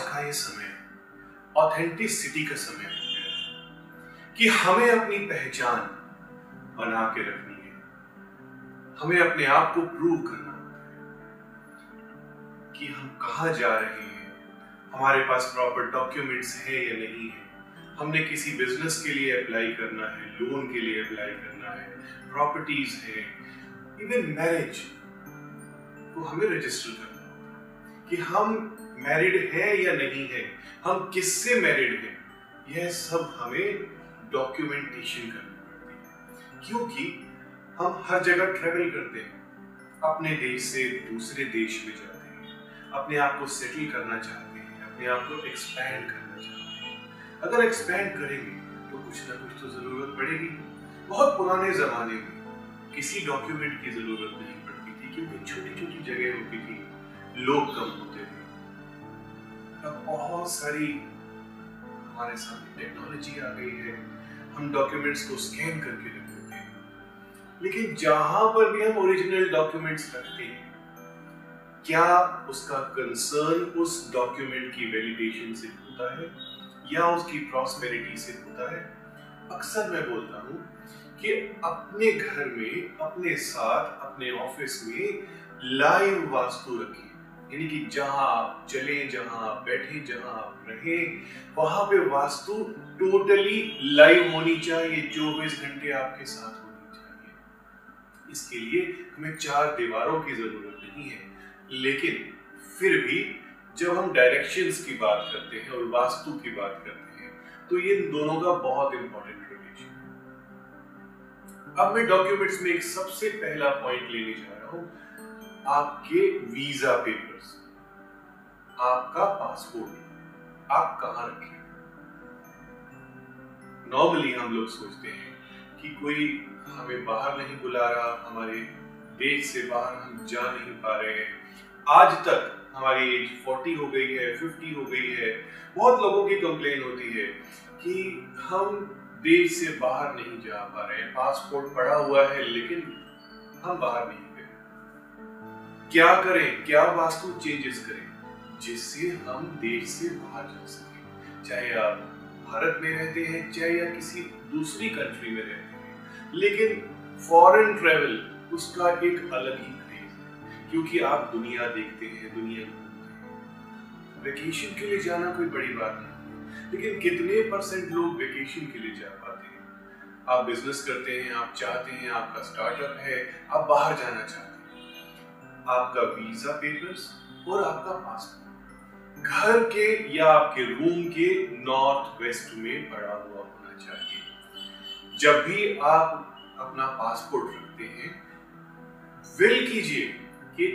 आज का ये समय ऑथेंटिसिटी का समय है, कि हमें अपनी पहचान बना के रखनी है। हमें अपने आप को प्रूव करना है कि हम कहा जा रहे हैं, हमारे पास प्रॉपर डॉक्यूमेंट्स है या नहीं है। हमने किसी बिज़नेस के लिए अप्लाई करना है लोन के लिए अप्लाई करना है प्रॉपर्टीज़ है इवन मैरिज को हमें रजिस्टर करना कि हम मैरिड है या नहीं है? हम किससे मैरिड हैं? यह सब हमें डॉक्यूमेंटेशन करनी पड़ती है। क्योंकि हम हर जगह ट्रेवल करते हैं। अपने देश से दूसरे देश में जाते हैं। अपने आप को सेटल करना चाहते हैं। अपने आप को एक्सपैंड करना चाहते हैं। अगर एक्सपैंड करेंगे तो कुछ ना कुछ तो ज़रूरत पड़ेगी। बहुत पुराने जमाने में किसी डॉक्यूमेंट की ज़रूरत नहीं पड़ती थी, क्योंकि छोटी छोटी जगह होती थी। लोग कम होते थे। अब बहुत सारी हमारे सामने टेक्नोलॉजी आ गई है। हम डॉक्यूमेंट्स को स्कैन करके रख देते हैं। लेकिन जहाँ पर भी हम ओरिजिनल डॉक्यूमेंट्स रखते हैं, क्या उसका कंसर्न उस डॉक्यूमेंट की वैलिडेशन से होता है या उसकी प्रॉस्पेरिटी से होता है? अक्सर मैं बोलता हूँ कि अपने घर में, अपने साथ, अपने ऑफ़िस में लाइव वास्तु रखिए यानी कि जहाँ आप चले जहाँ आप बैठे, जहाँ आप रहे, वहाँ पे वास्तु टोटली लाइव होनी चाहिए, चौबीस घंटे आपके साथ होनी चाहिए। इसके लिए हमें चार दीवारों की ज़रूरत नहीं है। लेकिन फिर भी जब हम डायरेक्शंस की बात करते हैं और वास्तु की बात करते हैं तो ये दोनों का बहुत इंपॉर्टेंट रिलेशन अब मैं डॉक्यूमेंट्स में एक सबसे पहला पॉइंट लेने जा रहा हूँ। आपके वीज़ा पेपर्स आपका पासपोर्ट आप कहा रखें? नॉर्मली हम लोग सोचते हैं कि कोई हमें बाहर नहीं बुला रहा, हमारे देश से बाहर हम जा नहीं पा रहे हैं। आज तक हमारी एज 40 हो गई है 50 हो गई है, बहुत लोगों की कंप्लेन होती है कि हम देश से बाहर नहीं जा पा रहे हैं। पासपोर्ट पड़ा हुआ है, लेकिन हम बाहर नहीं क्या करें, क्या वास्तु चेंजेस करें, जिससे हम देश से बाहर जा सके। चाहे आप भारत में रहते हैं, चाहे या किसी दूसरी कंट्री में रहते हैं, लेकिन फॉरेन ट्रेवल उसका एक अलग ही क्रेज है, क्योंकि आप दुनिया देखते हैं, दुनिया वेकेशन के लिए जाना कोई बड़ी बात नहीं, लेकिन कितने परसेंट लोग वेकेशन के लिए जा पाते हैं? आप बिज़नेस करते हैं, आप चाहते हैं, आपका स्टार्टअप है, आप बाहर जाना चाहते हैं। आपका वीज़ा पेपर्स और आपका पासपोर्ट घर के या आपके रूम के नॉर्थ वेस्ट में पड़ा हुआ होना चाहिए। जब भी आप अपना पासपोर्ट रखते हैं विल कीजिए कि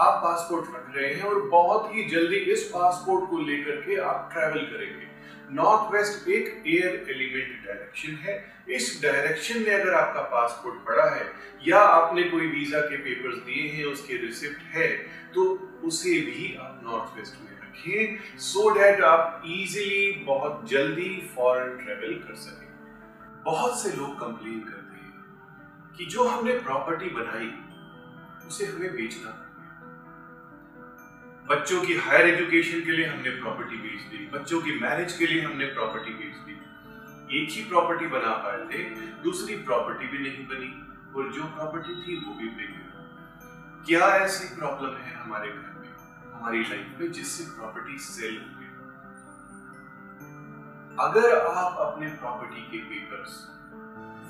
आप पासपोर्ट रख रहे हैं और बहुत ही जल्दी इस पासपोर्ट को लेकर के आप ट्रैवल करेंगे। नॉर्थ वेस्ट एक एयर एलिमेंट डायरेक्शन है। इस डायरेक्शन में अगर आपका पासपोर्ट पड़ा है, या आपने कोई वीज़ा के पेपर्स दिए हैं, उसके रिसिप्ट है तो उसे भी आप नॉर्थ वेस्ट में रखें सो डैट आप इजीली बहुत जल्दी फॉरेन ट्रेवल कर सकें। बहुत से लोग कंप्लेन करते हैं कि जो हमने प्रॉपर्टी बनाई, उसे हमें बेचना बच्चों की हायर एजुकेशन के लिए हमने प्रॉपर्टी बेच दी, बच्चों की मैरिज के लिए हमने प्रॉपर्टी बेच दी। एक ही प्रॉपर्टी बना पाए थे, दूसरी प्रॉपर्टी भी नहीं बनी, और जो प्रॉपर्टी थी वो भी बिक गई। क्या ऐसी प्रॉब्लम है हमारे घर में, हमारी लाइफ में जिससे प्रॉपर्टी सेल हो गई? अगर आप अपने प्रॉपर्टी के पेपर्स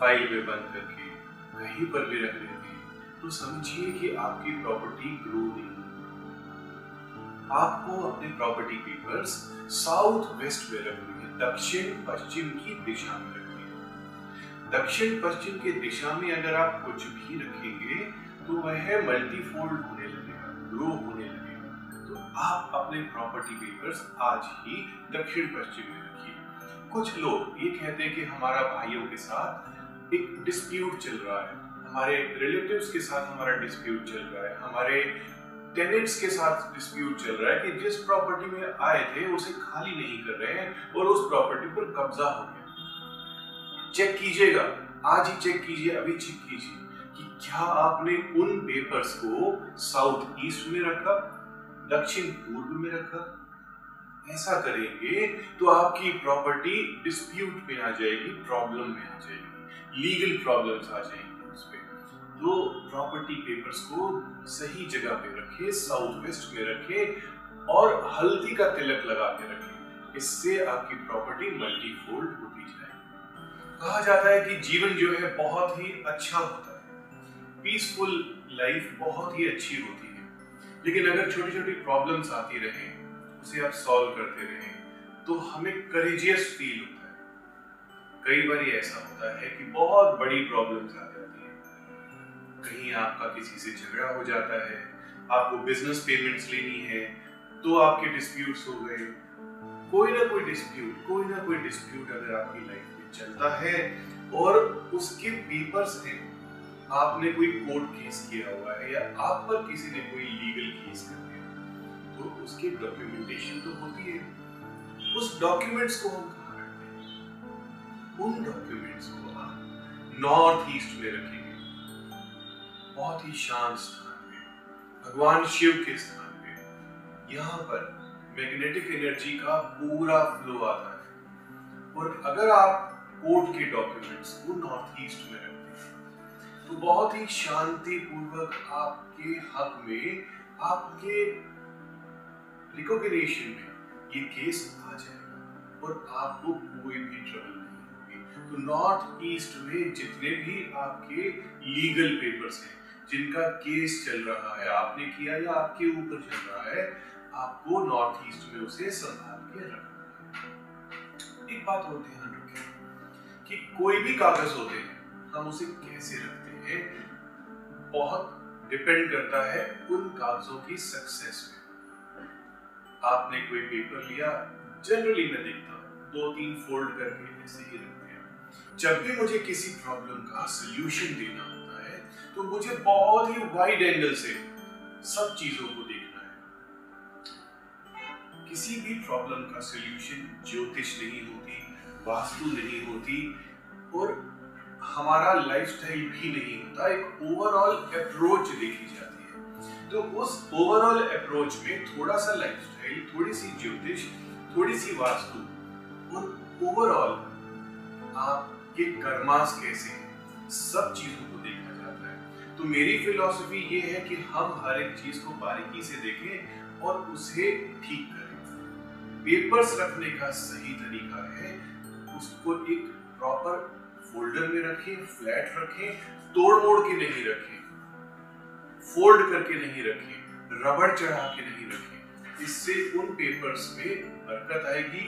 फ़ाइल में बंद करके कहीं पर भी रख लेते हैं तो समझिए कि आपकी प्रॉपर्टी ग्रो नहीं आपको अपने प्रॉपर्टी पेपर्स साउथ वेस्ट में रखनी है दक्षिण पश्चिम की दिशा में रखनी है। दक्षिण पश्चिम की दिशा में अगर आप कुछ भी रखेंगे तो वह मल्टीफोल्ड होने लगेगा ग्रो होने लगेगा। तो आप अपने प्रॉपर्टी पेपर्स आज ही दक्षिण पश्चिम में रखिए। कुछ लोग ये कहते हैं कि हमारा भाइयों के साथ एक डिस्प्यूट चल रहा है। हमारे रिलेटिव्स के साथ हमारा डिस्प्यूट चल रहा है। हमारे टेनेंट्स के साथ डिस्प्यूट चल रहा है कि जिस प्रॉपर्टी में आए थे, उसे खाली नहीं कर रहे हैं और उस प्रॉपर्टी पर कब्जा हो गया। चेक कीजिएगा। आज ही चेक कीजिए, अभी चेक कीजिए कि क्या आपने उन पेपर्स को साउथ ईस्ट में रखा, दक्षिण पूर्व में रखा? ऐसा करेंगे तो आपकी प्रॉपर्टी डिस्प्यूट में आ जाएगी प्रॉब्लम में आ जाएगी लीगल प्रॉब्लम्स आ जाएँगी। तो प्रॉपर्टी पेपर्स को सही जगह पे रखे साउथ वेस्ट में रखे और हल्दी का तिलक लगा के रखें। इससे आपकी प्रॉपर्टी मल्टीफोल्ड होती जाए कहा जाता है कि जीवन जो है बहुत ही अच्छा होता है। पीसफुल लाइफ बहुत ही अच्छी होती है। लेकिन अगर छोटी छोटी प्रॉब्लम्स आती रहे, उसे आप सॉल्व करते रहे तो हमें करेजियस फील होता है। कई बार ऐसा होता है कि बहुत बड़ी प्रॉब्लम्स आ जाती है। कहीं आपका किसी से झगड़ा हो जाता है, आपको बिज़नेस पेमेंट्स लेनी है तो आपके डिस्प्यूट्स हो गए। कोई ना कोई डिस्प्यूट कोई ना कोई डिस्प्यूट अगर आपकी लाइफ में चलता है और उसके पेपर्स हैं आपने कोई कोर्ट केस किया हुआ है या आप पर किसी ने कोई लीगल केस कर दिया तो उसकी डॉक्यूमेंटेशन तो होती है। उस डॉक्यूमेंट्स को हम कहा रखते हैं? उन डॉक्यूमेंट्स को आप नॉर्थ ईस्ट में रखेंगे बहुत ही शांत स्थान में भगवान शिव के स्थान में यहाँ पर मैग्नेटिक एनर्जी का पूरा फ्लो आता है। और अगर आप कोर्ट के डॉक्यूमेंट्स को नॉर्थ ईस्ट में रखते हैं तो बहुत ही शांति पूर्वक आपके हक में, आपके रिकॉग्निशन में ये केस आ जाएगा और आपको कोई भी ट्रबल नहीं होगी। तो नॉर्थ ईस्ट में जितने भी आपके लीगल पेपर्स हैं जिनका केस चल रहा है, आपने किया या आपके ऊपर चल रहा है, आपको नॉर्थ ईस्ट में उसे संभाल के रखना है। एक बात और ध्यान रखें कि कोई भी कागज़ होते हैं, हम उसे कैसे रखते हैं, बहुत डिपेंड करता है उन कागजों की सक्सेस में आपने कोई पेपर लिया, जनरली मैं देखता हूँ, दो तीन फोल्ड करके ऐसे ही रखते हैं। जब भी मुझे किसी प्रॉब्लम का सोल्यूशन देना हो तो मुझे बहुत ही वाइड एंगल से सब चीज़ों को देखना है। किसी भी प्रॉब्लम का सॉल्यूशन ज्योतिष नहीं होती, वास्तु नहीं होती और हमारा लाइफस्टाइल भी नहीं होता, एक ओवरऑल अप्रोच देखी जाती है। तो उस ओवरऑल अप्रोच में थोड़ा सा लाइफस्टाइल थोड़ी सी ज्योतिष थोड़ी सी वास्तु और ओवरऑल आपके कर्मास कैसे, सब चीज़ों को तो मेरी फिलॉसफी ये है कि हम हर एक चीज़ को बारीकी से देखें और उसे ठीक करें। पेपर्स रखने का सही तरीका है, उसको एक प्रॉपर फोल्डर में रखें फ्लैट रखें तोड़ मोड़ के नहीं रखें। फोल्ड करके नहीं रखें, रबड़ चढ़ा के नहीं रखें। इससे उन पेपर्स में बरकत आएगी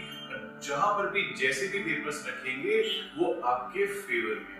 जहाँ पर भी जैसे भी पेपर्स रखेंगे, वो आपके फेवर में